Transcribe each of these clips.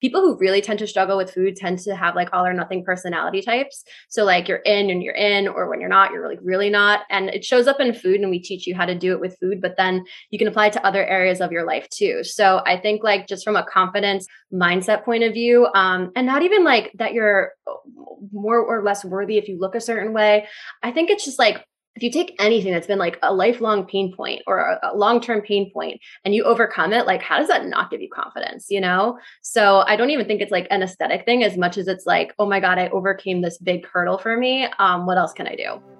people who really tend to struggle with food tend to have like all or nothing personality types. So like you're in and you're in, or when you're not, you're like really not. And it shows up in food and we teach you how to do it with food, but then you can apply it to other areas of your life too. So I think like just from a confidence mindset point of view, um, and not even like that you're more or less worthy if you look a certain way. I think it's just like if you take anything that's been like a lifelong pain point or a, long-term pain point and you overcome it like how does that not give you confidence you know? So i don't even think it's like an aesthetic thing as much as it's like oh my god i overcame this big hurdle for me um, what else can i do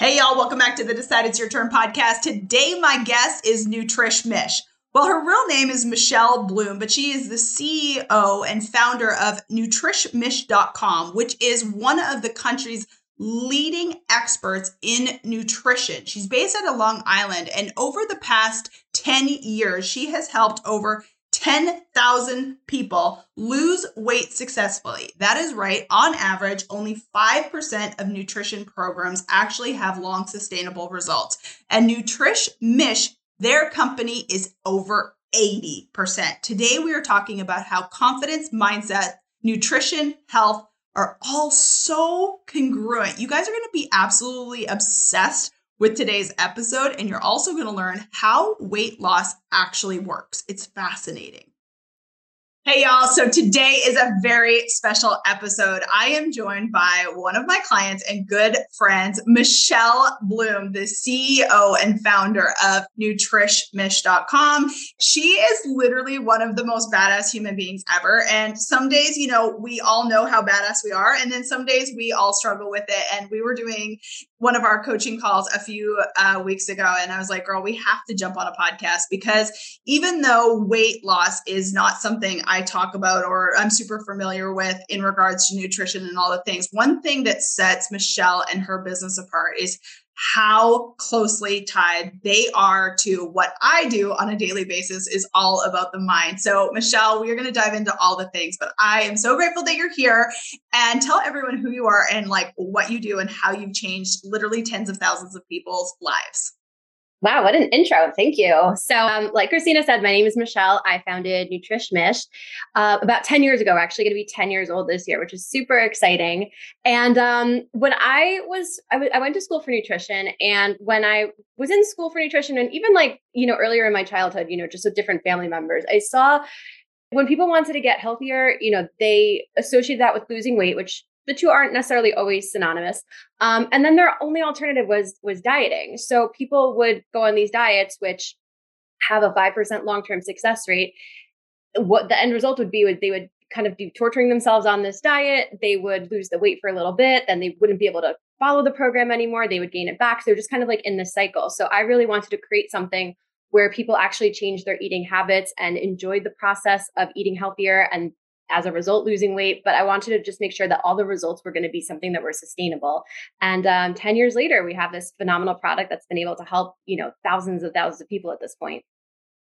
Hey, y'all, welcome back to the Decide It's Your Turn podcast. Today, my guest is Nutrish Mish. Well, her real name is Michelle Bloom, but she is the CEO and founder of NutrishMish.com, which is one of the country's leading experts in nutrition. She's based out of Long Island, and over the past 10 years, she has helped over 10,000 people lose weight successfully. That is right. On average, only 5% of nutrition programs actually have long sustainable results. And Nutrish Mish, their company is over 80%. Today, we are talking about how confidence, mindset, nutrition, health are all so congruent. You guys are going to be absolutely obsessed with today's episode, and you're also going to learn how weight loss actually works. It's fascinating. Hey, y'all. So today is a very special episode. I am joined by one of my clients and good friends, Michelle Bloom, the CEO and founder of NutrishMish.com. She is literally one of the most badass human beings ever. And some days, you know, we all know how badass we are. And then some days we all struggle with it. And we were doing one of our coaching calls a few uh, weeks ago and i was like girl we have to jump on a podcast because even though weight loss is not something i talk about or i'm super familiar with in regards to nutrition and all the things one thing that sets michelle and her business apart is how closely tied they are to what I do on a daily basis is all about the mind. So, Michelle, we are going to dive into all the things, but I am so grateful that you're here and tell everyone who you are and like what you do and how you've changed literally tens of thousands of people's lives. Wow, what an intro. Thank you. So, um, like Christina said, my name is Michelle. I founded Nutrish Mish uh, about 10 years ago, We're actually going to be 10 years old this year, which is super exciting. And um, when I was, I, w- I went to school for nutrition. And when I was in school for nutrition, and even like, you know, earlier in my childhood, you know, just with different family members, I saw when people wanted to get healthier, you know, they associated that with losing weight, which the two aren't necessarily always synonymous. Um, and then their only alternative was was dieting. So people would go on these diets, which have a five percent long term success rate. What the end result would be would they would kind of be torturing themselves on this diet. They would lose the weight for a little bit, then they wouldn't be able to follow the program anymore. They would gain it back. So they're just kind of like in this cycle. So I really wanted to create something where people actually change their eating habits and enjoyed the process of eating healthier and as a result losing weight but i wanted to just make sure that all the results were going to be something that were sustainable. And um, 10 years later we have this phenomenal product that's been able to help you know thousands of thousands of people at this point.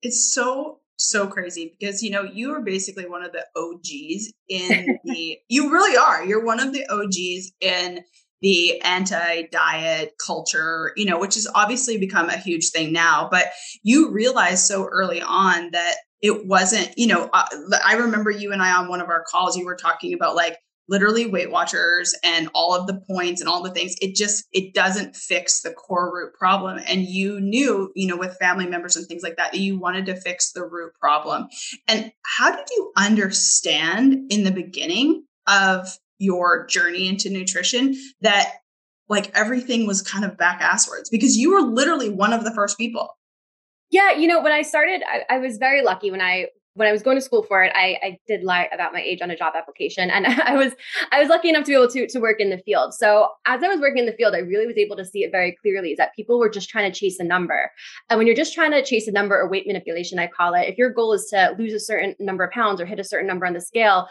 It's so so crazy because you know you are basically one of the og's in the you really are. You're one of the og's in the anti-diet culture you know which has obviously become a huge thing now but you realized so early on that it wasn't, you know, uh, I remember you and I on one of our calls, you were talking about like literally Weight Watchers and all of the points and all the things, it just it doesn't fix the core root problem. And you knew, you know, with family members and things like that, that you wanted to fix the root problem. And how did you understand in the beginning of your journey into nutrition that like everything was kind of back asswards because you were literally one of the first people. Yeah, you know, when I started, I, I was very lucky when I when I was going to school for it, I, I did lie about my age on a job application, and I was I was lucky enough to be able to to work in the field. So as I was working in the field, I really was able to see it very clearly. Is that people were just trying to chase a number, and when you're just trying to chase a number or weight manipulation, I call it. If your goal is to lose a certain number of pounds or hit a certain number on the scale,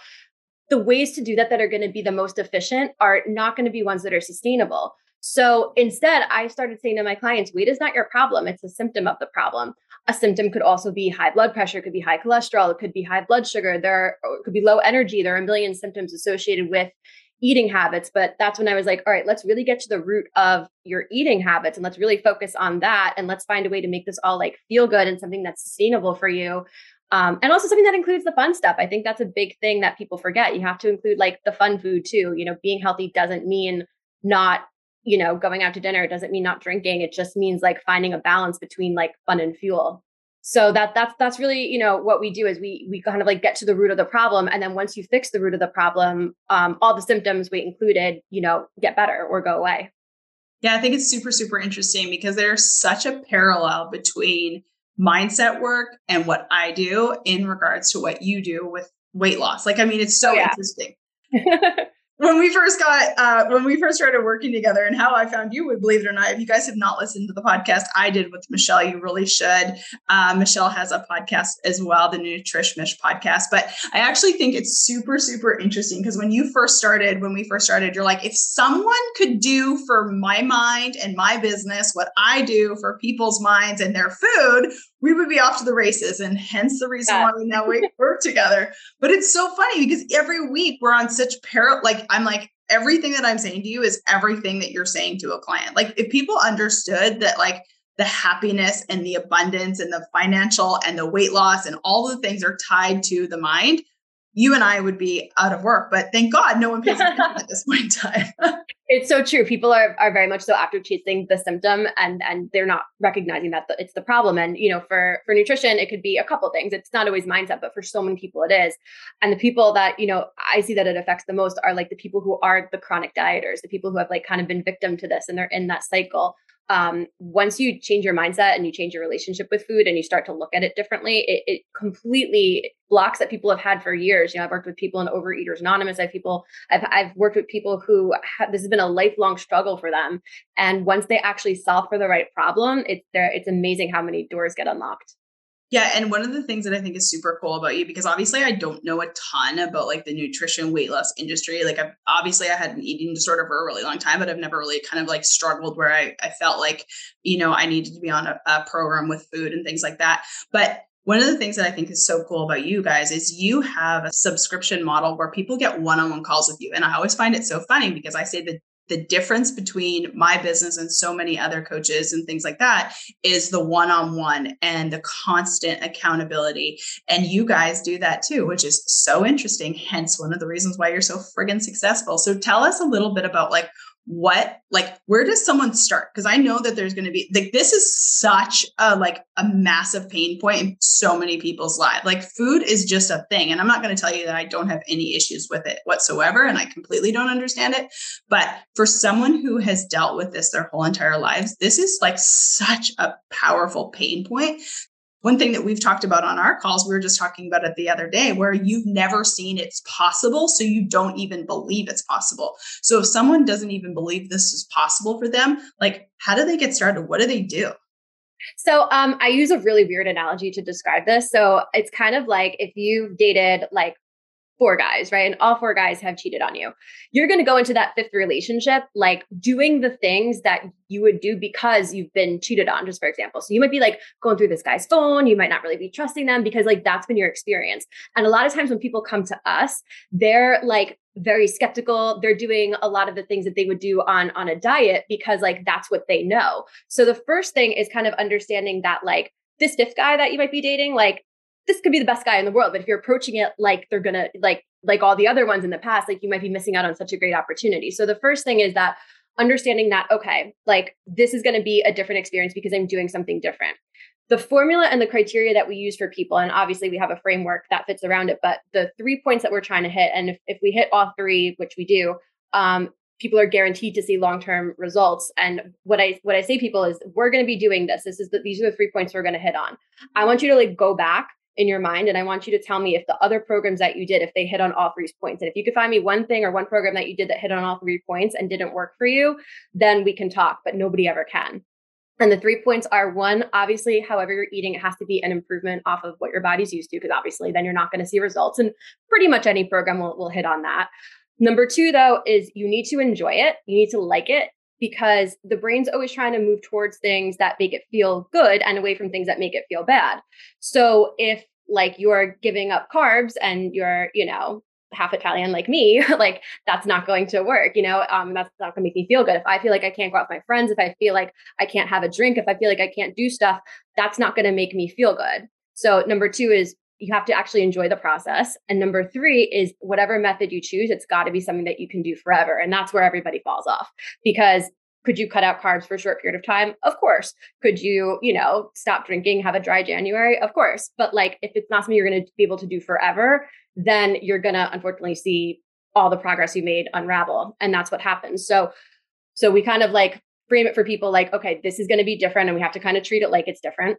the ways to do that that are going to be the most efficient are not going to be ones that are sustainable. So instead, I started saying to my clients, weight is not your problem. It's a symptom of the problem. A symptom could also be high blood pressure, could be high cholesterol, it could be high blood sugar, there are, could be low energy. There are a million symptoms associated with eating habits. But that's when I was like, all right, let's really get to the root of your eating habits and let's really focus on that. And let's find a way to make this all like feel good and something that's sustainable for you. Um, and also something that includes the fun stuff. I think that's a big thing that people forget. You have to include like the fun food too. You know, being healthy doesn't mean not, you know, going out to dinner. Doesn't mean not drinking. It just means like finding a balance between like fun and fuel. So that that's that's really you know what we do is we we kind of like get to the root of the problem, and then once you fix the root of the problem, um, all the symptoms, we included, you know, get better or go away. Yeah, I think it's super super interesting because there's such a parallel between mindset work and what I do in regards to what you do with weight loss. Like, I mean, it's so oh, yeah. interesting. when we first got uh, when we first started working together and how i found you would believe it or not if you guys have not listened to the podcast i did with michelle you really should. Uh, michelle has a podcast as well the nutrishmish podcast. But i actually think it's super super interesting because when you first started when we first started you're like if someone could do for my mind and my business what i do for people's minds and their food we would be off to the races and hence the reason yeah. why we now work together but it's so funny because every week we're on such parallel like i'm like everything that i'm saying to you is everything that you're saying to a client like if people understood that like the happiness and the abundance and the financial and the weight loss and all the things are tied to the mind you and I would be out of work. But thank God no one pays attention at this point in time. it's so true. People are are very much so after chasing the symptom and and they're not recognizing that it's the problem. And you know, for for nutrition, it could be a couple things. It's not always mindset, but for so many people it is. And the people that, you know, I see that it affects the most are like the people who are the chronic dieters, the people who have like kind of been victim to this and they're in that cycle um, once you change your mindset and you change your relationship with food and you start to look at it differently, it, it completely blocks that people have had for years. You know, I've worked with people in Overeaters Anonymous. I've people, I've, I've worked with people who have, this has been a lifelong struggle for them. And once they actually solve for the right problem, it's there. It's amazing how many doors get unlocked. Yeah, and one of the things that I think is super cool about you, because obviously I don't know a ton about like the nutrition weight loss industry. Like I've obviously I had an eating disorder for a really long time, but I've never really kind of like struggled where I, I felt like, you know, I needed to be on a, a program with food and things like that. But one of the things that I think is so cool about you guys is you have a subscription model where people get one on one calls with you. And I always find it so funny because I say that the difference between my business and so many other coaches and things like that is the one-on-one and the constant accountability. And you guys do that too which is so interesting hence one of the reasons why you're so friggin successful. So tell us a little bit about like what like where does someone start? Because i know that there's going to be like this is such a like a massive pain point in so many people's lives. Like food is just a thing and i'm not going to tell you that i don't have any issues with it whatsoever and i completely don't understand it but for someone who has dealt with this their whole entire lives this is like such a powerful pain point one thing that we've talked about on our calls, we were just talking about it the other day, where you've never seen it's possible. So you don't even believe it's possible. So if someone doesn't even believe this is possible for them, like, how do they get started? What do they do? So um, I use a really weird analogy to describe this. So it's kind of like if you've dated like four guys, right? And all four guys have cheated on you. You're going to go into that fifth relationship like doing the things that you would do because you've been cheated on, just for example. So you might be like going through this guy's phone, you might not really be trusting them because like that's been your experience. And a lot of times when people come to us, they're like very skeptical they're doing a lot of the things that they would do on on a diet because like that's what they know so the first thing is kind of understanding that like this fifth guy that you might be dating like this could be the best guy in the world, but if you're approaching it like they're gonna like like all the other ones in the past, like you might be missing out on such a great opportunity. So the first thing is that understanding that okay, like this is to be a different experience because I'm doing something different. The formula and the criteria that we use for people, and obviously we have a framework that fits around it, but the three points that we're trying to hit, and if, if we hit all three, which we do, um, people are guaranteed to see long-term results and what i what i say people is we're going to be doing this this is the, these are the three points we're going to hit on i want you to like go back in your mind. And I want you to tell me if the other programs that you did, if they hit on all three points. And if you could find me one thing or one program that you did that hit on all three points and didn't work for you, then we can talk, but nobody ever can. And the three points are one, obviously, however you're eating, it has to be an improvement off of what your body's used to, because obviously then you're not going to see results. And pretty much any program will, will hit on that. Number two, though, is you need to enjoy it. You need to like it because the brain's always trying to move towards things that make it feel good and away from things that make it feel bad. So if like you're giving up carbs and you're, you know, half Italian like me, like that's not going to work. You know, um, that's not going to make me feel good. If I feel like I can't go out with my friends, if I feel like I can't have a drink, if I feel like I can't do stuff, that's not going to make me feel good. So number two is you have to actually enjoy the process. And number three is whatever method you choose, it's got to be something that you can do forever. And that's where everybody falls off because could you cut out carbs for a short period of time? Of course. Could you, you know, stop drinking, have a dry January? Of course. But like if it's not something you're going to be able to do forever, then you're going to unfortunately see all the progress you made unravel. And that's what happens. So so we kind of like frame it for people like, okay, this is going to be different and we have to kind of treat it like it's different.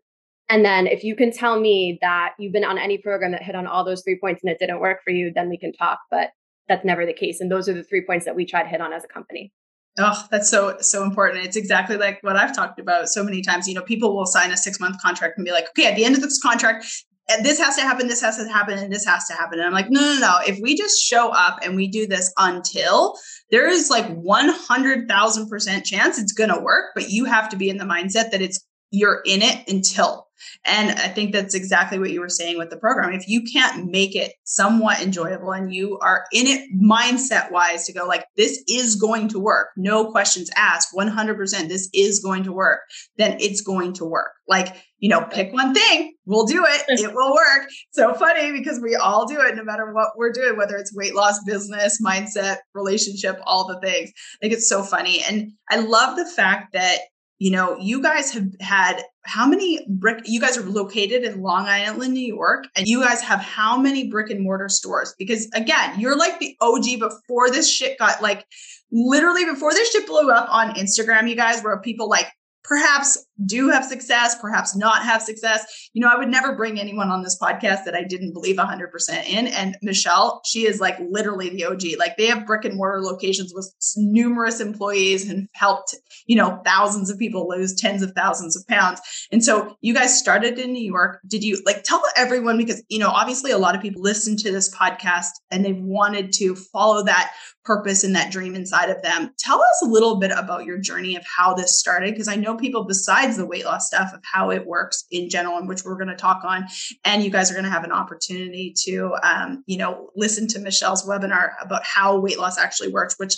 And then if you can tell me that you've been on any program that hit on all those three points and it didn't work for you, then we can talk. But that's never the case. And those are the three points that we try to hit on as a company. Oh, that's so so important. It's exactly like what I've talked about so many times. You know, people will sign a six month contract and be like, okay, at the end of this contract, uh, this has to happen, this has to happen, and this has to happen. And I'm like, no, no, no. If we just show up and we do this until there is like 100,000% chance it's going to work, but you have to be in the mindset that it's you're in it until. And I think that's exactly what you were saying with the program. If you can't make it somewhat enjoyable and you are in it mindset wise to go like, this is going to work, no questions asked, 100%, this is going to work, then it's going to work. Like, you know, pick one thing, we'll do it, it will work. So funny because we all do it no matter what we're doing, whether it's weight loss, business, mindset, relationship, all the things. Like, it's so funny. And I love the fact that you know, you guys have had how many brick, you guys are located in Long Island, New York, and you guys have how many brick and mortar stores? Because again, you're like the OG before this shit got like literally before this shit blew up on Instagram, you guys, where people like perhaps do have success, perhaps not have success. You know, I would never bring anyone on this podcast that I didn't believe 100% in. And Michelle, she is like literally the OG. Like they have brick and mortar locations with numerous employees and helped, you know, thousands of people lose tens of thousands of pounds. And so you guys started in New York. Did you like tell everyone because, you know, obviously a lot of people listen to this podcast and they've wanted to follow that purpose and that dream inside of them. Tell us a little bit about your journey of how this started because I know people besides the weight loss stuff of how it works in general, and which we're going to talk on. And you guys are going to have an opportunity to, um, you know, listen to Michelle's webinar about how weight loss actually works, which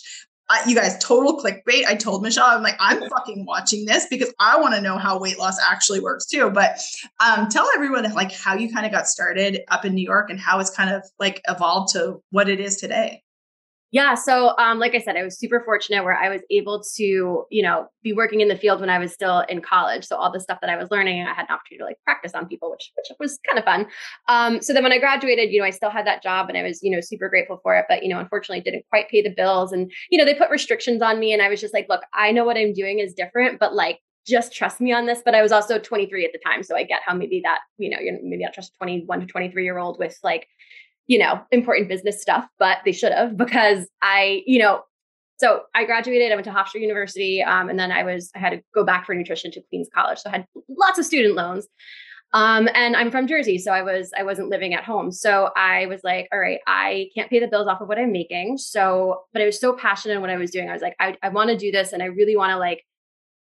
you guys total clickbait. I told Michelle, I'm like, I'm fucking watching this because I want to know how weight loss actually works too. But um, tell everyone like how you kind of got started up in New York and how it's kind of like evolved to what it is today. Yeah. So, um, like I said, I was super fortunate where I was able to, you know, be working in the field when I was still in college. So all the stuff that I was learning, I had an opportunity to like practice on people, which which was kind of fun. Um, so then when I graduated, you know, I still had that job and I was, you know, super grateful for it. But you know, unfortunately, didn't quite pay the bills, and you know, they put restrictions on me, and I was just like, look, I know what I'm doing is different, but like just trust me on this. But I was also 23 at the time. So I get how maybe that, you know, you're maybe not trust a 21 to 23 year old with like you know, important business stuff, but they should have because I, you know, so I graduated, I went to Hofstra University, um, and then I was, I had to go back for nutrition to Queens College. So I had lots of student loans. Um, and I'm from Jersey, so I was I wasn't living at home. So I was like, all right, I can't pay the bills off of what I'm making. So, but I was so passionate in what I was doing. I was like, I, I want to do this, and I really want to like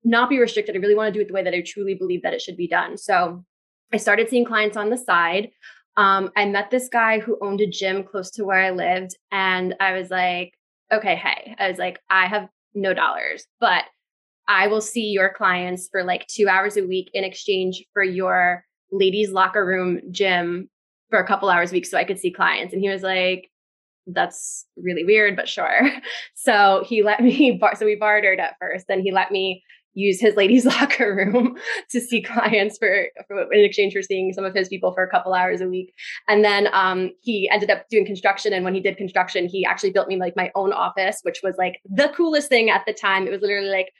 not be restricted. I really want to do it the way that I truly believe that it should be done. So I started seeing clients on the side um, I met this guy who owned a gym close to where I lived. And I was like, okay, hey, I was like, I have no dollars, but I will see your clients for like two hours a week in exchange for your ladies' locker room gym for a couple hours a week so I could see clients. And he was like, that's really weird, but sure. So he let me, bar- so we bartered at first. Then he let me use his ladies' locker room to see clients for, for, in exchange for seeing some of his people for a couple hours a week. And then um, he ended up doing construction. And when he did construction, he actually built me like my own office, which was like the coolest thing at the time. It was literally like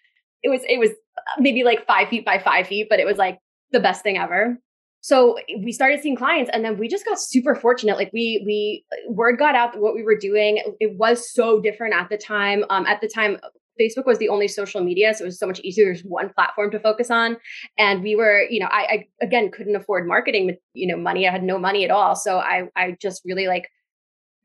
it was it was maybe like five feet by five feet, but it was like the best thing ever. So we started seeing clients, and then we just got super fortunate. Like we we word got out what we were doing. It was so different at the time. Um, at the time, Facebook was the only social media, so it was so much easier. There's one platform to focus on, and we were, you know, I, I again couldn't afford marketing, you know, money. I had no money at all, so I I just really like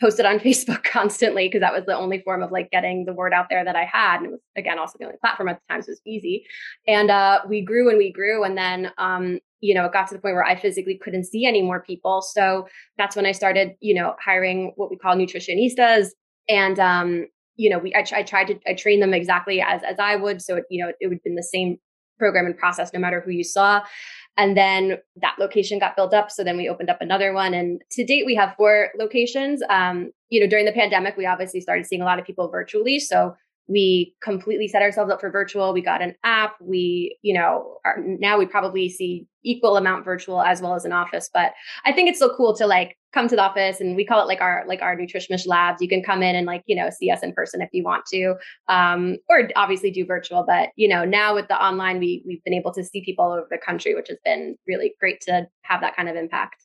posted on Facebook constantly because that was the only form of like getting the word out there that I had. And it was again also the only platform at the time, so it was easy. And uh, we grew and we grew, and then um, you know it got to the point where I physically couldn't see any more people. So that's when I started, you know, hiring what we call nutritionistas, and um, you know, we I, I tried to I trained them exactly as as I would, so it, you know it would have been the same program and process no matter who you saw. And then that location got built up. So then we opened up another one. And to date, we have four locations. Um, you know, during the pandemic, we obviously started seeing a lot of people virtually. So we completely set ourselves up for virtual we got an app we you know are, now we probably see equal amount virtual as well as in office but i think it's so cool to like come to the office and we call it like our like our nutritionist labs you can come in and like you know see us in person if you want to um or obviously do virtual but you know now with the online we we've been able to see people all over the country which has been really great to have that kind of impact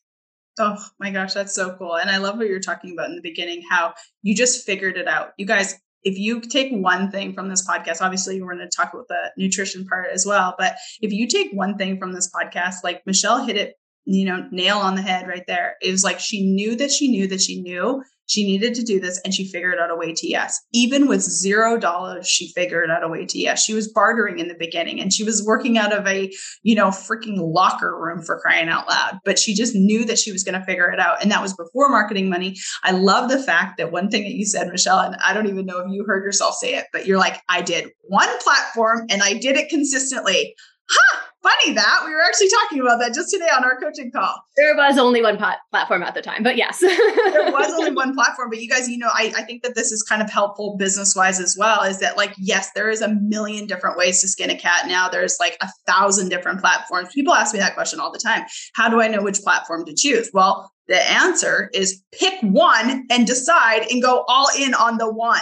Oh my gosh, that's so cool. And I love what you're talking about in the beginning, how you just figured it out. You guys if you take one thing from this podcast, obviously we're going to talk about the nutrition part as well. But if you take one thing from this podcast, like Michelle hit it, you know, nail on the head right there. It was like she knew that she knew that she knew she needed to do this and she figured out a way to yes. Even with zero dollars, she figured out a way to yes. She was bartering in the beginning and she was working out of a, you know, freaking locker room for crying out loud. But she just knew that she was going to figure it out. And that was before marketing money. I love the fact that one thing that you said, Michelle, and I don't even know if you heard yourself say it, but you're like, I did one platform and I did it consistently. Huh, funny that we were actually talking about that just today on our coaching call. There was only one pot- platform at the time, but yes, there was only one platform. But you guys, you know, I, I think that this is kind of helpful business wise as well. Is that like, yes, there is a million different ways to skin a cat now. There's like a thousand different platforms. People ask me that question all the time. How do I know which platform to choose? Well, the answer is pick one and decide and go all in on the one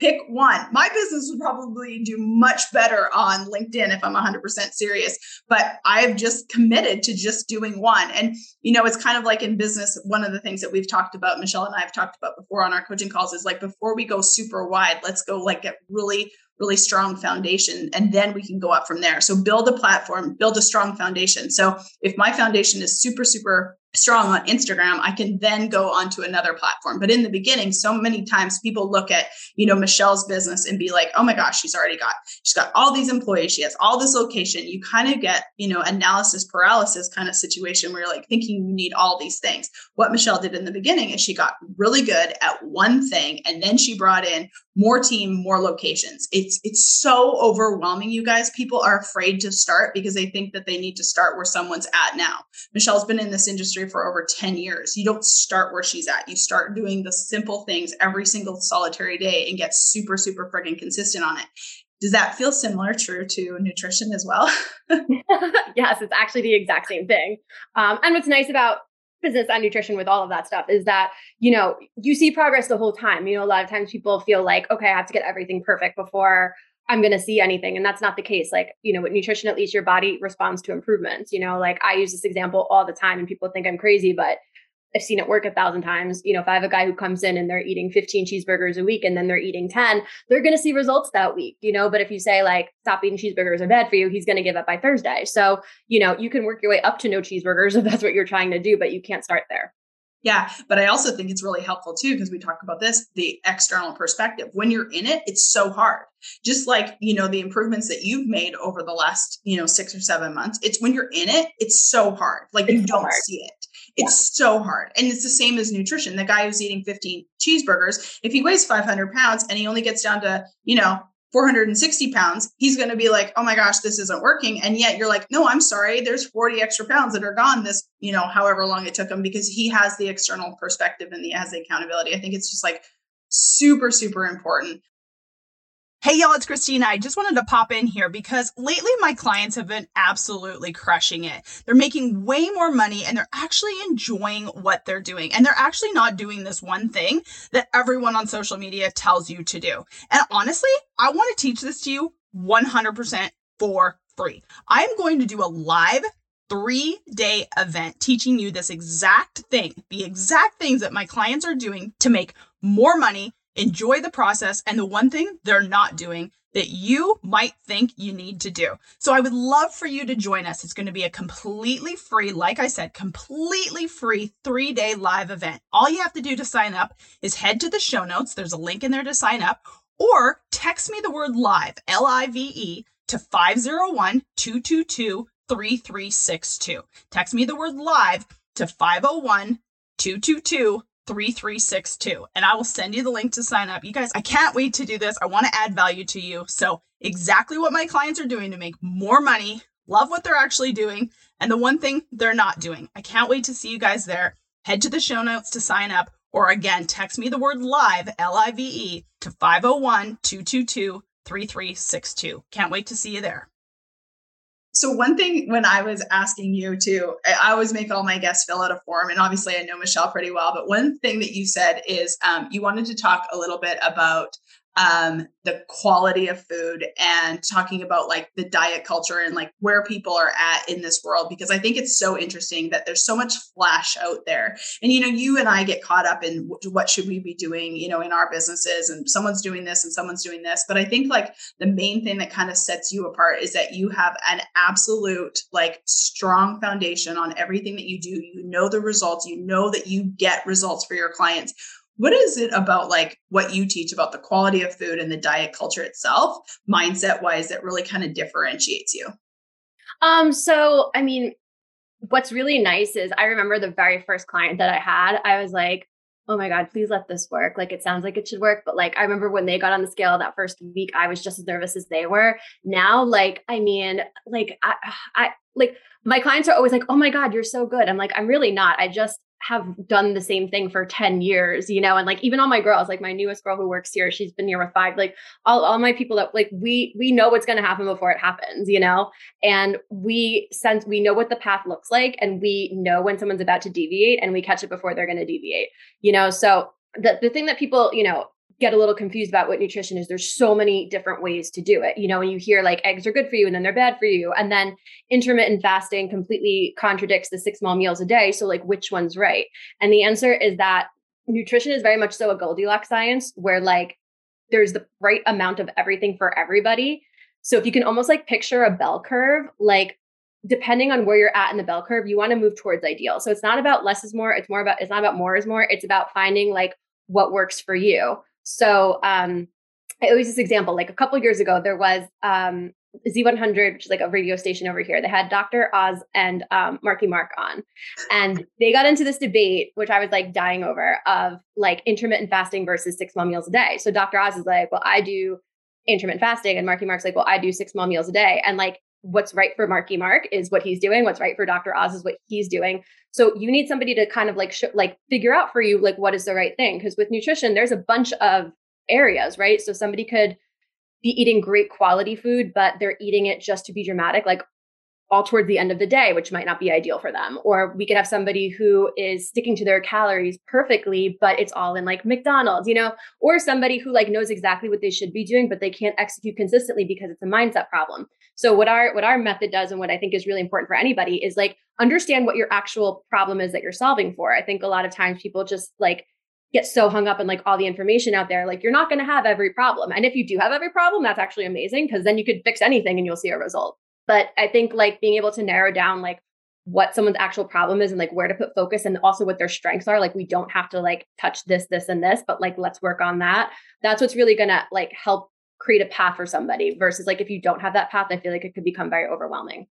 pick one. My business would probably do much better on LinkedIn if I'm 100% serious, but I've just committed to just doing one. And, you know, it's kind of like in business, one of the things that we've talked about, Michelle and I have talked about before on our coaching calls is like before we go super wide, let's go like get really really strong foundation and then we can go up from there so build a platform build a strong foundation so if my foundation is super super strong on Instagram, I can then go onto another platform. But in the beginning, so many times people look at, you know, Michelle's business and be like, oh my gosh, she's already got, she's got all these employees, she has all this location. You kind of get, you know, analysis paralysis kind of situation where you're like thinking you need all these things. What Michelle did in the beginning is she got really good at one thing and then she brought in more team, more locations. It's it's so overwhelming, you guys. People are afraid to start because they think that they need to start where someone's at now. Michelle's been in this industry for over 10 years. You don't start where she's at. You start doing the simple things every single solitary day and get super, super freaking consistent on it. Does that feel similar true to nutrition as well? yes, it's actually the exact same thing. Um, and what's nice about business and nutrition with all of that stuff is that you know you see progress the whole time you know a lot of times people feel like okay i have to get everything perfect before i'm going to see anything and that's not the case like you know with nutrition at least your body responds to improvements you know like i use this example all the time and people think i'm crazy but I've seen it work a thousand times. You know, if I have a guy who comes in and they're eating 15 cheeseburgers a week and then they're eating 10, they're going to see results that week, you know. But if you say, like, stop eating cheeseburgers are bad for you, he's going to give up by Thursday. So, you know, you can work your way up to no cheeseburgers if that's what you're trying to do, but you can't start there. Yeah, but I also think it's really helpful too because we talk about this the external perspective. When you're in it, it's so hard. Just like, you know, the improvements that you've made over the last, you know, 6 or 7 months. It's when you're in it, it's so hard. Like it's you don't hard. see it. It's yeah. so hard. And it's the same as nutrition. The guy who's eating 15 cheeseburgers, if he weighs 500 pounds and he only gets down to, you know, 460 pounds, he's going to be like, oh my gosh, this isn't working. And yet you're like, no, I'm sorry. There's 40 extra pounds that are gone this, you know, however long it took him because he has the external perspective and he has the accountability. I think it's just like super, super important. Hey, y'all, it's Christina. I just wanted to pop in here because lately my clients have been absolutely crushing it. They're making way more money and they're actually enjoying what they're doing. And they're actually not doing this one thing that everyone on social media tells you to do. And honestly, I want to teach this to you 100% for free. I'm going to do a live three day event teaching you this exact thing, the exact things that my clients are doing to make more money enjoy the process and the one thing they're not doing that you might think you need to do. So I would love for you to join us. It's going to be a completely free, like I said, completely free three day live event. All you have to do to sign up is head to the show notes. There's a link in there to sign up or text me the word live, L I V E, to 501 222 3362. Text me the word live to 501 222 3362 and I will send you the link to sign up. You guys, I can't wait to do this. I want to add value to you. So, exactly what my clients are doing to make more money, love what they're actually doing, and the one thing they're not doing. I can't wait to see you guys there. Head to the show notes to sign up or again, text me the word live, L I V E, to 501 222 3362. Can't wait to see you there. So one thing when I was asking you to, I always make all my guests fill out a form, and obviously I know Michelle pretty well. But one thing that you said is um, you wanted to talk a little bit about um, the quality of food and talking about like the diet culture and like where people are at in this world because I think it's so interesting that there's so much flash out there. And you know, you and I get caught up in what should we be doing, you know, in our businesses and someone's doing this and someone's doing this. But I think like the main thing that kind of sets you apart is that you have an absolute like strong foundation on everything that you do. You know the results, you know that you get results for your clients what is it about like what you teach about the quality of food and the diet culture itself mindset wise that really kind of differentiates you? Um so i mean what's really nice is i remember the very first client that i had i was like oh my god please let this work. Like it sounds like it should work but like i remember when they got on the scale that first week i was just as nervous as they were. Now like i mean like i i like my clients are always like oh my god you're so good. I'm like i'm really not. I just have done the same thing for 10 years, you know, and like even all my girls, like my newest girl who works here, she's been here with five, like all, all my people that like we we know what's gonna happen before it happens, you know, and we sense we know what the path looks like and we know when someone's about to deviate and we catch it before they're gonna deviate, you know. So the the thing that people, you know, get a little confused about what nutrition is there's so many different ways to do it. You know and you hear like eggs are good for you and then they're bad for you and then intermittent fasting completely contradicts the six small meals a day so like which one's right? And the answer is that nutrition is very much so a goldilocks science where like there's the right amount of everything for everybody. So if you can almost like picture a bell curve like depending on where you're at in the bell curve you want to move towards ideal. So it's not about less is more it's more about it's not about more is more it's about finding like what works for you so um, I always this example. Like a couple years ago, there was um, Z100, which is like a radio station over here. They had Dr. Oz and um, Marky Mark on, and they got into this debate, which I was like dying over, of like intermittent fasting versus six small meals a day. So Dr. Oz is like, well, I do intermittent fasting, and Marky Mark's like, well, I do six small meals a day, and like what's right for Marky Mark is what he's doing. What's right for Dr. Oz is what he's doing. So you need somebody to kind of like sh- like figure out for you like what is the right thing because with nutrition there's a bunch of areas, right? So somebody could be eating great quality food but they're eating it just to be dramatic like all towards the end of the day, which might not be ideal for them. Or we could have somebody who is sticking to their calories perfectly, but it's all in like McDonald's, you know, or somebody who like knows exactly what they should be doing, but they can't execute consistently because it's a mindset problem. So what our what our method does and what I think is really important for anybody is like understand what your actual problem is that you're solving for. I think a lot of times people just like get so hung up in like all the information out there like you're not going to have every problem and if you do have every problem that's actually amazing because then you could fix anything and you'll see a result but I think like being able to narrow down like what someone's actual problem is and like where to put focus and also what their strengths are. Like we don't have to like touch this, this, and this, but like let's work on that. That's what's really gonna like help create a path for somebody versus like if you don't have that path, I feel like it could become very overwhelming.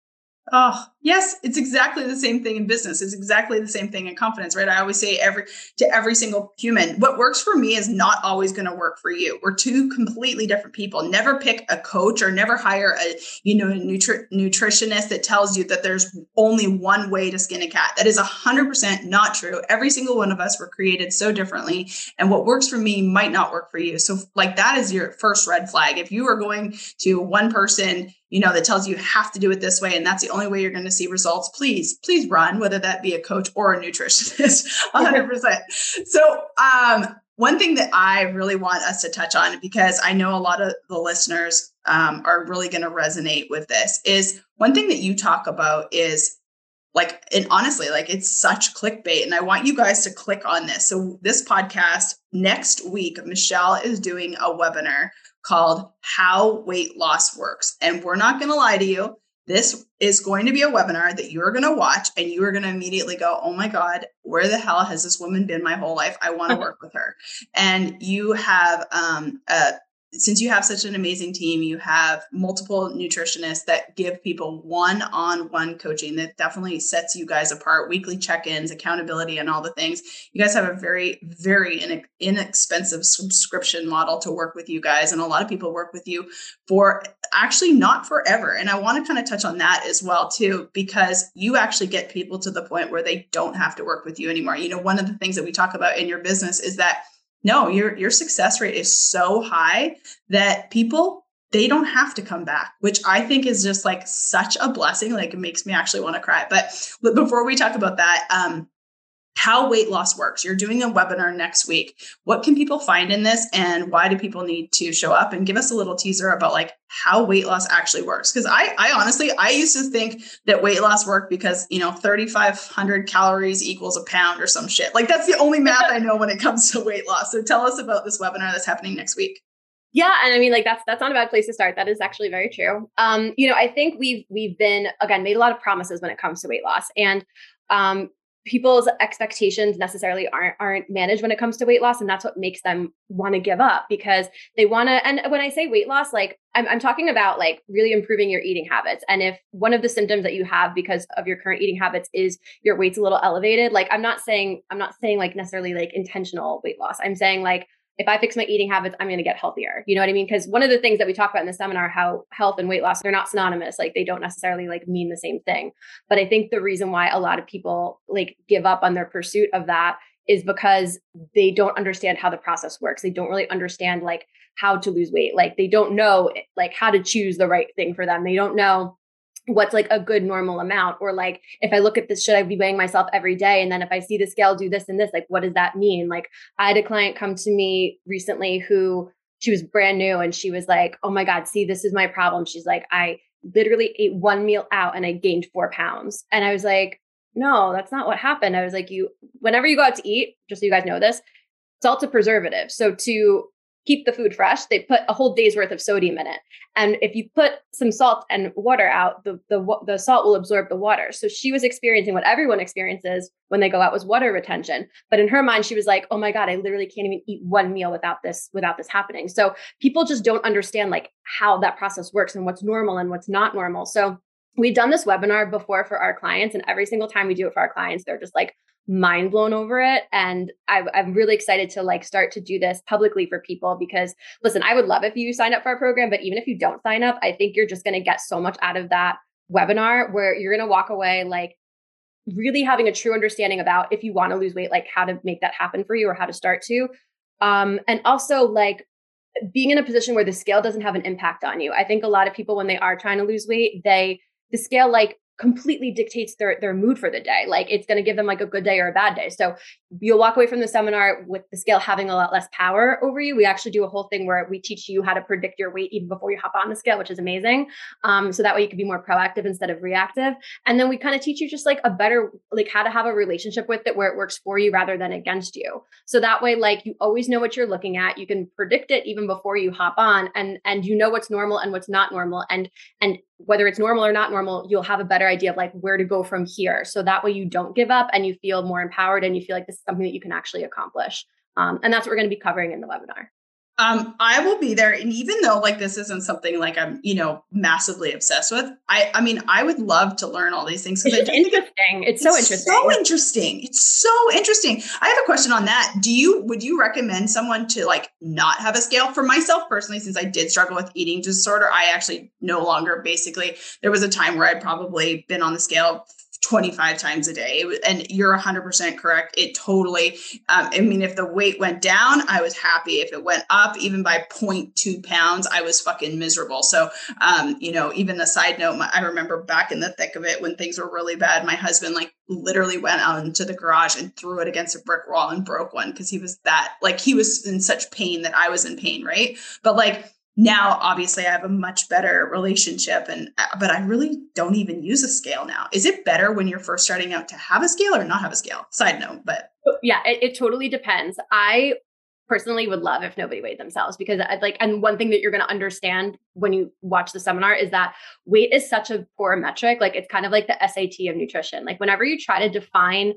Oh, yes, it's exactly the same thing in business. It's exactly the same thing in confidence, right? I always say every to every single human, what works for me is not always going to work for you. We're two completely different people. Never pick a coach or never hire a, you know, a nutri- nutritionist that tells you that there's only one way to skin a cat. That is 100% not true. Every single one of us were created so differently, and what works for me might not work for you. So like that is your first red flag. If you are going to one person you know, that tells you, you have to do it this way and that's the only way you're going to see results, please, please run, whether that be a coach or a nutritionist, 100%. so, um, one thing that I really want us to touch on, because I know a lot of the listeners um, are really going to resonate with this, is one thing that you talk about is like, and honestly, like it's such clickbait. And I want you guys to click on this. So, this podcast next week, Michelle is doing a webinar called How Weight Loss Works. And we're not going to lie to you. This is going to be a webinar that you're going to watch and you are going to immediately go, Oh my God, where the hell has this woman been my whole life? I want to work with her. And you have um, a since you have such an amazing team, you have multiple nutritionists that give people one on one coaching that definitely sets you guys apart, weekly check ins, accountability, and all the things. You guys have a very, very inexpensive subscription model to work with you guys. And a lot of people work with you for actually not forever. And I want to kind of touch on that as well, too, because you actually get people to the point where they don't have to work with you anymore. You know, one of the things that we talk about in your business is that no, your your success rate is so high that people they don't have to come back, which I think is just like such a blessing. Like it makes me actually want to cry. But before we talk about that, um, how weight loss works. You're doing a webinar next week. What can people find in this and why do people need to show up and give us a little teaser about like how weight loss actually works? Cuz I I honestly I used to think that weight loss worked because, you know, 3500 calories equals a pound or some shit. Like that's the only math I know when it comes to weight loss. So tell us about this webinar that's happening next week. Yeah, and I mean, like that's that's not a bad place to start. That is actually very true. Um, you know, I think we've we've been again made a lot of promises when it comes to weight loss, and um, people's expectations necessarily aren't aren't managed when it comes to weight loss and that's what makes them want to give up because they want to and when i say weight loss like I'm, I'm talking about like really improving your eating habits. And if one of the symptoms that you have because of your current eating habits is your weight's a little elevated like i'm not saying i'm not saying like necessarily like intentional weight loss. I'm saying like if I fix my eating habits, I'm going to get healthier. You know what I mean? Because one of the things that we talk about in the seminar, how health and weight loss, they're not synonymous. Like they don't necessarily like mean the same thing. But I think the reason why a lot of people like give up on their pursuit of that is because they don't understand how the process works. They don't really understand like how to lose weight. Like they don't know like how to choose the right thing for them. They don't know what's like a good normal amount or like if i look at this should i be weighing myself every day? And then if i see the scale do this and this like what does that mean? Like i had a client come to me recently who she was brand new and she was like oh my god see this is my problem. She's like i literally ate one meal out and i gained four pounds. And i was like no that's not what happened. I was like you whenever you go out to eat just so you guys know this salt a preservative. So to keep the food fresh, they put a whole day's worth of sodium in it. And if you put some salt and water out, the, the, the salt will absorb the water. So she was experiencing what everyone experiences when they go out was water retention. But in her mind, she was like, oh my God, I literally can't even eat one meal without this, without this happening. So people just don't understand like how that process works and what's normal and what's not normal. So we've done this webinar before for our clients and every single time we do it for our clients they're just like mind blown over it and I, i'm really excited to like start to do this publicly for people because listen i would love if you signed up for our program but even if you don't sign up i think you're just going to get so much out of that webinar where you're going to walk away like really having a true understanding about if you want to lose weight like how to make that happen for you or how to start to. Um and also like being in a position where the scale doesn't have an impact on you. I think a lot of people when they are trying to lose weight they the scale like completely dictates their their mood for the day. Like it's going to give them like a good day or a bad day. So you'll walk away from the seminar with the scale having a lot less power over you. We actually do a whole thing where we teach you how to predict your weight even before you hop on the scale, which is amazing. Um, so that way you can be more proactive instead of reactive. And then we kind of teach you just like a better like how to have a relationship with it where it works for you rather than against you. So that way like you always know what you're looking at. You can predict it even before you hop on and and you know what's normal and what's not normal and and whether it's normal or not normal, you'll have a better idea of like where to go from here. So that way you don't give up and you feel more empowered and you feel like this is something that you can actually accomplish. Um, and that's what we're going to be covering in the webinar. Um, I will be there. And even though like this isn't something like I'm, you know, massively obsessed with, I I mean, I would love to learn all these things. It's just interesting. It's, it's so interesting. So interesting. It's so interesting. I have a question on that. Do you would you recommend someone to like not have a scale? For myself personally, since I did struggle with eating disorder, I actually no longer basically there was a time where I'd probably been on the scale 25 times a day. And you're 100% correct. It totally, um, I mean, if the weight went down, I was happy. If it went up, even by 0.2 pounds, I was fucking miserable. So, um, you know, even the side note, my, I remember back in the thick of it when things were really bad, my husband like literally went out into the garage and threw it against a brick wall and broke one because he was that, like, he was in such pain that I was in pain, right? But like, now obviously i have a much better relationship and uh, but i really don't even use a scale now. Is it better when you're first starting out to have a scale or not have a scale? Side note but yeah it, it totally depends. I personally would love if nobody weighed themselves because I'd like and one thing that you're going to understand when you watch the seminar is that weight is such a poor metric. Like it's kind of like the SAT of nutrition. Like whenever you try to define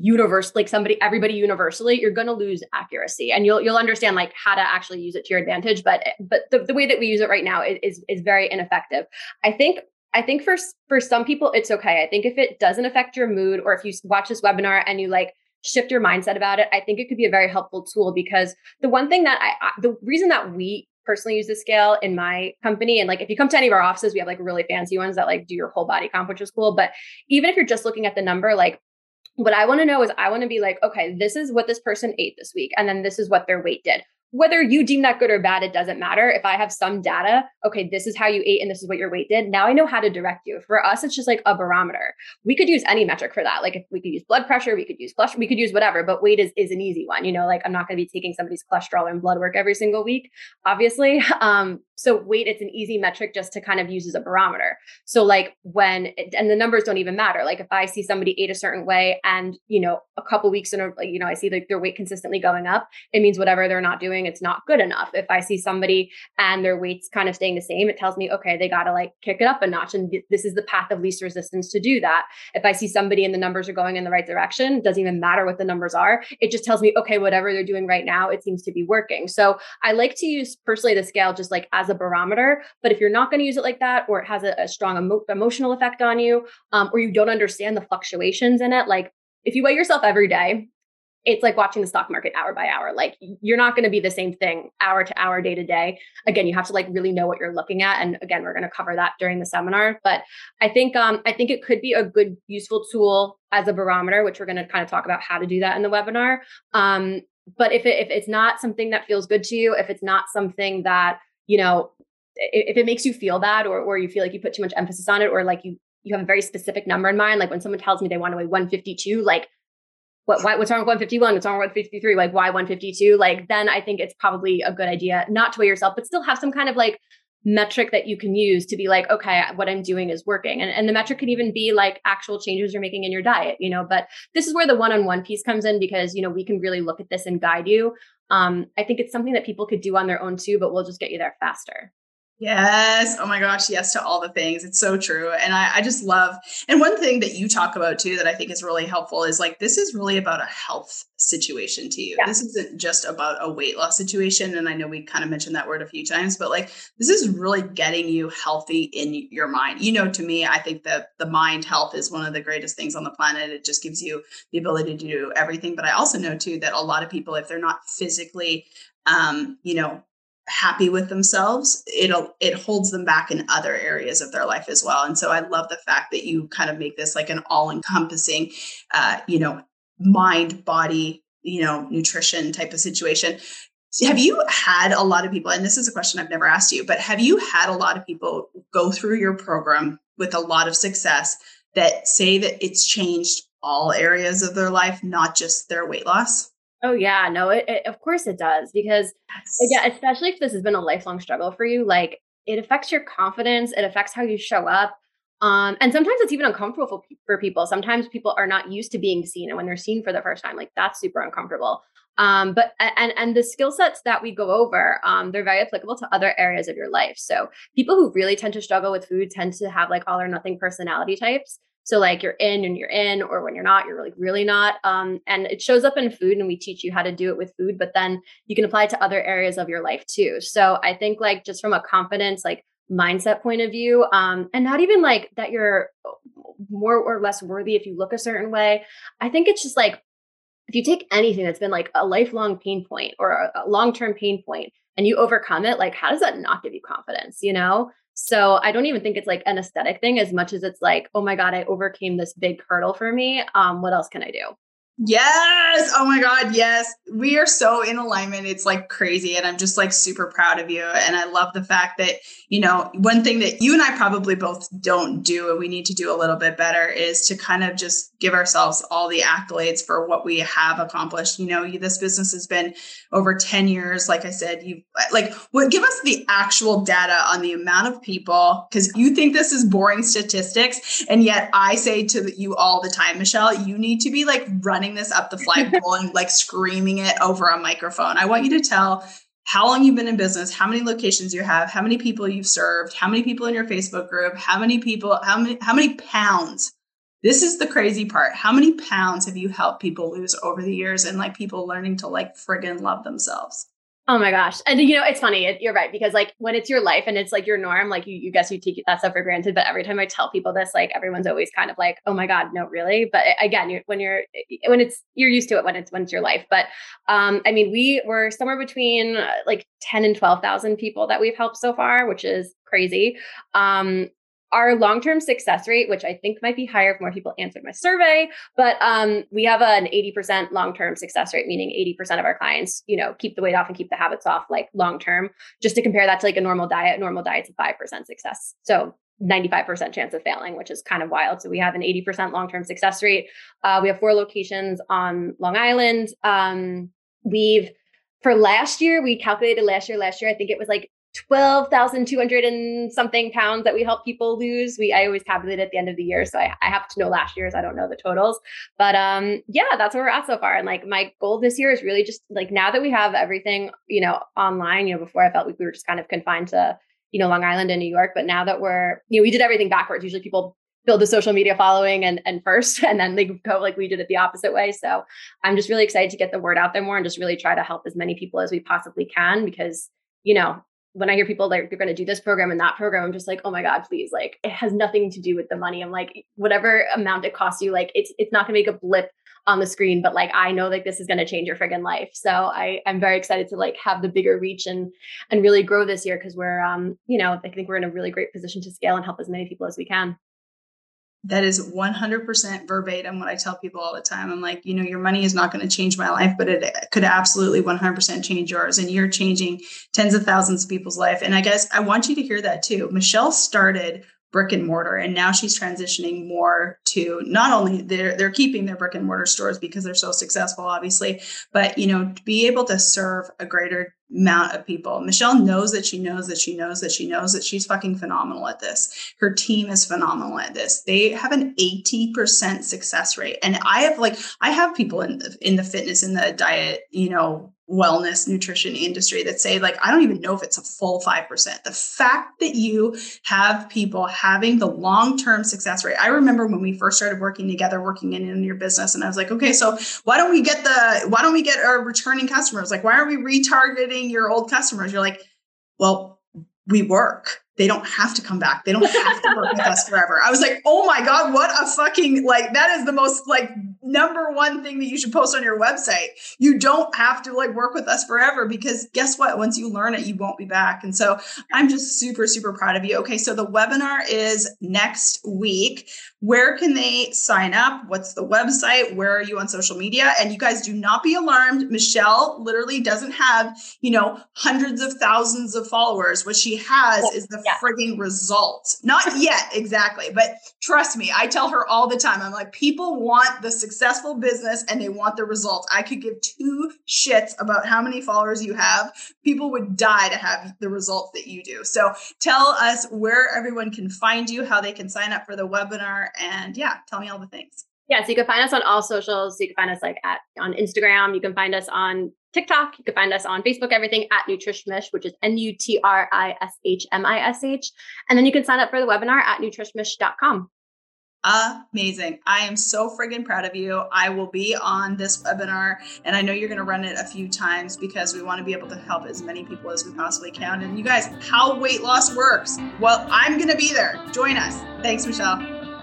universe like somebody everybody universally you're going to lose accuracy and you'll you'll understand like how to actually use it to your advantage but but the, the way that we use it right now is, is very ineffective i think i think for for some people it's okay i think if it doesn't affect your mood or if you watch this webinar and you like shift your mindset about it i think it could be a very helpful tool because the one thing that i, I the reason that we personally use the scale in my company. And like if you come to any of our offices, we have like really fancy ones that like do your whole body comp, which is cool. But even if you're just looking at the number, like what I want to know is I want to be like, okay, this is what this person ate this week. And then this is what their weight did whether you deem that good or bad, it doesn't matter. If I have some data, okay, this is how you ate and this is what your weight did. Now I know how to direct you. For us, it's just like a barometer. We could use any metric for that. Like if we could use blood pressure, we could use cholesterol, we could use whatever, but weight is, is an easy one. You know, like I'm not going to be taking somebody's cholesterol and blood work every single week, obviously. Um, so weight, it's an easy metric just to kind of use as a barometer. So like when, it, and the numbers don't even matter. Like if I see somebody ate a certain way and, you know, a couple weeks in a, you know, I see like their weight consistently going up, it means whatever they're not doing, it's not good enough enough. If I see somebody and their weight's kind of staying the same, it tells me, okay, they got to like kick it up a notch. And this is the path of least resistance to do that. If I see somebody and the numbers are going in the right direction, doesn't even matter what the numbers are. It just tells me, okay, whatever they're doing right now, it seems to be working. So I like to use personally the scale just like as a barometer. But if you're not going to use it like that, or it has a, a strong emo- emotional effect on you, um, or you don't understand the fluctuations in it, like if you weigh yourself every day it's like watching the stock market hour by hour. Like you're not going to be the same thing hour to hour, day to day. Again, you have to like really know what you're looking at. And again, we're going to cover that during the seminar. But I think um, I think it could be a good, useful tool as a barometer, which we're going to kind of talk about how to do that in the webinar. Um, but if it, if it's not something that feels good to you, if it's not something that you know, if it makes you feel bad, or or you feel like you put too much emphasis on it, or like you you have a very specific number in mind, like when someone tells me they want to weigh 152, like what why, what's wrong with 151 what's wrong with 153 like why 152 like then i think it's probably a good idea not to weigh yourself but still have some kind of like metric that you can use to be like okay what i'm doing is working. And, and the metric can even be like actual changes you're making in your diet you know? But this is where the one-on-one piece comes in because you know we can really look at this and guide you. Um, i think it's something that people could do on their own too but we'll just get you there faster Yes. Oh my gosh. Yes to all the things. It's so true. And I, I, just love, and one thing that you talk about too that I think is really helpful is like, this is really about a health situation to you. Yeah. This isn't just about a weight loss situation. And I know we kind of mentioned that word a few times, but like, this is really getting you healthy in your mind. You know, to me, I think that the mind health is one of the greatest things on the planet. It just gives you the ability to do everything. But I also know too that a lot of people, if they're not physically, um, you know, happy with themselves it'll it holds them back in other areas of their life as well. And so i love the fact that you kind of make this like an all encompassing uh you know mind body you know nutrition type of situation. Have you had a lot of people and this is a question i've never asked you but have you had a lot of people go through your program with a lot of success that say that it's changed all areas of their life not just their weight loss Oh yeah, no, it, it, of course it does because yes. yeah, especially if this has been a lifelong struggle for you, like it affects your confidence, it affects how you show up. Um, and sometimes it's even uncomfortable for, for people. Sometimes people are not used to being seen, and when they're seen for the first time, like that's super uncomfortable. Um, but and and the skill sets that we go over, um, they're very applicable to other areas of your life. So people who really tend to struggle with food tend to have like all or nothing personality types. So like you're in and you're in, or when you're not, you're like really not. Um, and it shows up in food, and we teach you how to do it with food, but then you can apply it to other areas of your life too. So I think like just from a confidence, like mindset point of view, um, and not even like that you're more or less worthy if you look a certain way. I think it's just like if you take anything that's been like a lifelong pain point or a, a long-term pain point and you overcome it, like how does that not give you confidence, you know? So I don't even think it's like an aesthetic thing as much as it's like, oh my God, I overcame this big hurdle for me. Um, what else can I do? Yes. Oh my God. Yes. We are so in alignment. It's like crazy. And I'm just like super proud of you. And I love the fact that, you know, one thing that you and I probably both don't do and we need to do a little bit better is to kind of just give ourselves all the accolades for what we have accomplished. You know, you, this business has been over 10 years. Like I said, you like what give us the actual data on the amount of people because you think this is boring statistics. And yet I say to you all the time, Michelle, you need to be like running this up the flagpole and like screaming it over a microphone. I want you to tell how long you've been in business, how many locations you have, how many people you've served, how many people in your Facebook group, how many people, how many, how many pounds. This is the crazy part. How many pounds have you helped people lose over the years and like people learning to like friggin' love themselves? Oh my gosh. And you know, it's funny. It, you're right. Because like when it's your life and it's like your norm, like you, you guess you take that stuff for granted. But every time I tell people this, like everyone's always kind of like, oh my God, no, really. But again, you're, when you're, when it's, you're used to it when it's, when it's your life. But um, I mean, we were somewhere between uh, like 10 and 12,000 people that we've helped so far, which is crazy. Um, our long-term success rate, which I think might be higher if more people answered my survey, but um, we have an 80% long-term success rate, meaning 80% of our clients, you know, keep the weight off and keep the habits off like long-term. Just to compare that to like a normal diet, normal diet's a 5% success. So 95% chance of failing, which is kind of wild. So we have an 80% long-term success rate. Uh, we have four locations on Long Island. Um, we've for last year, we calculated last year, last year, I think it was like 12,200 and something pounds that we help people lose. We I always tabulate at the end of the year, so I, I have to know last year's. I don't know the totals, but um, yeah, that's where we're at so far. And like my goal this year is really just like now that we have everything you know online. You know, before I felt like we were just kind of confined to you know Long Island and New York, but now that we're you know we did everything backwards. Usually people build a social media following and and first and then they go like we did it the opposite way so i'm just really excited to get the word out there more and just really try to help as many people as we possibly can because you know when I hear people like they're going to do this program and that program, I'm just like, oh my god, please! Like it has nothing to do with the money. I'm like, whatever amount it costs you, like it's it's not going to make a blip on the screen, but like I know like this is going to change your friggin' life. So I I'm very excited to like have the bigger reach and and really grow this year because we're um you know I think we're in a really great position to scale and help as many people as we can that is 100% verbatim what I tell people all the time. I'm like, you know, your money is not going to change my life, but it could absolutely 100% change yours. And you're changing tens of thousands of people's life. And I guess I want you to hear that too. Michelle started brick and mortar and now she's transitioning more to not only they're they're keeping their brick and mortar stores because they're so successful obviously but you know to be able to serve a greater amount of people. Michelle knows that she knows that she knows that she knows that she's fucking phenomenal at this. Her team is phenomenal at this. They have an 80% success rate. And I have like I have people in the, in the fitness in the diet, you know, wellness nutrition industry that say like i don't even know if it's a full 5% the fact that you have people having the long-term success rate. I remember when we first started working together working in, in your business and i was like okay so why don't we get the why don't we get our returning customers? Like why are we retargeting your old customers? You're like well we work. They don't have to come back. They don't have to work with us forever. I was like, oh my God, what a fucking like that is the most like number one thing that you should post on your website. You don't have to like work with us forever because guess what? Once you learn it, you won't be back. And so I'm just super, super proud of you. Okay, so the webinar is next week. Where can they sign up? What's the website? Where are you on social media? And you guys do not be alarmed. Michelle literally doesn't have, you know, hundreds of thousands of followers. What she has is the yeah. frigging results. Not yet, exactly. But trust me, I tell her all the time, I'm like, people want the successful business and they want the results. I could give two shits about how many followers you have. People would die to have the results that you do. So tell us where everyone can find you, how they can sign up for the webinar, and yeah, tell me all the things. Yeah, so you can find us on all socials. You can find us like at on Instagram. You can find us on TikTok. You can find us on Facebook, everything at Nutrishmish, which is N U T R I S H M I S H. And then you can sign up for the webinar at nutrishmish.com. amazing. I am so friggin' proud of you. I will be on this webinar and I know you're going to run it a few times because we want to be able to help as many people as we possibly can. And you guys, how weight loss works. Well, I'm going to be there. Join us. Thanks, Michelle.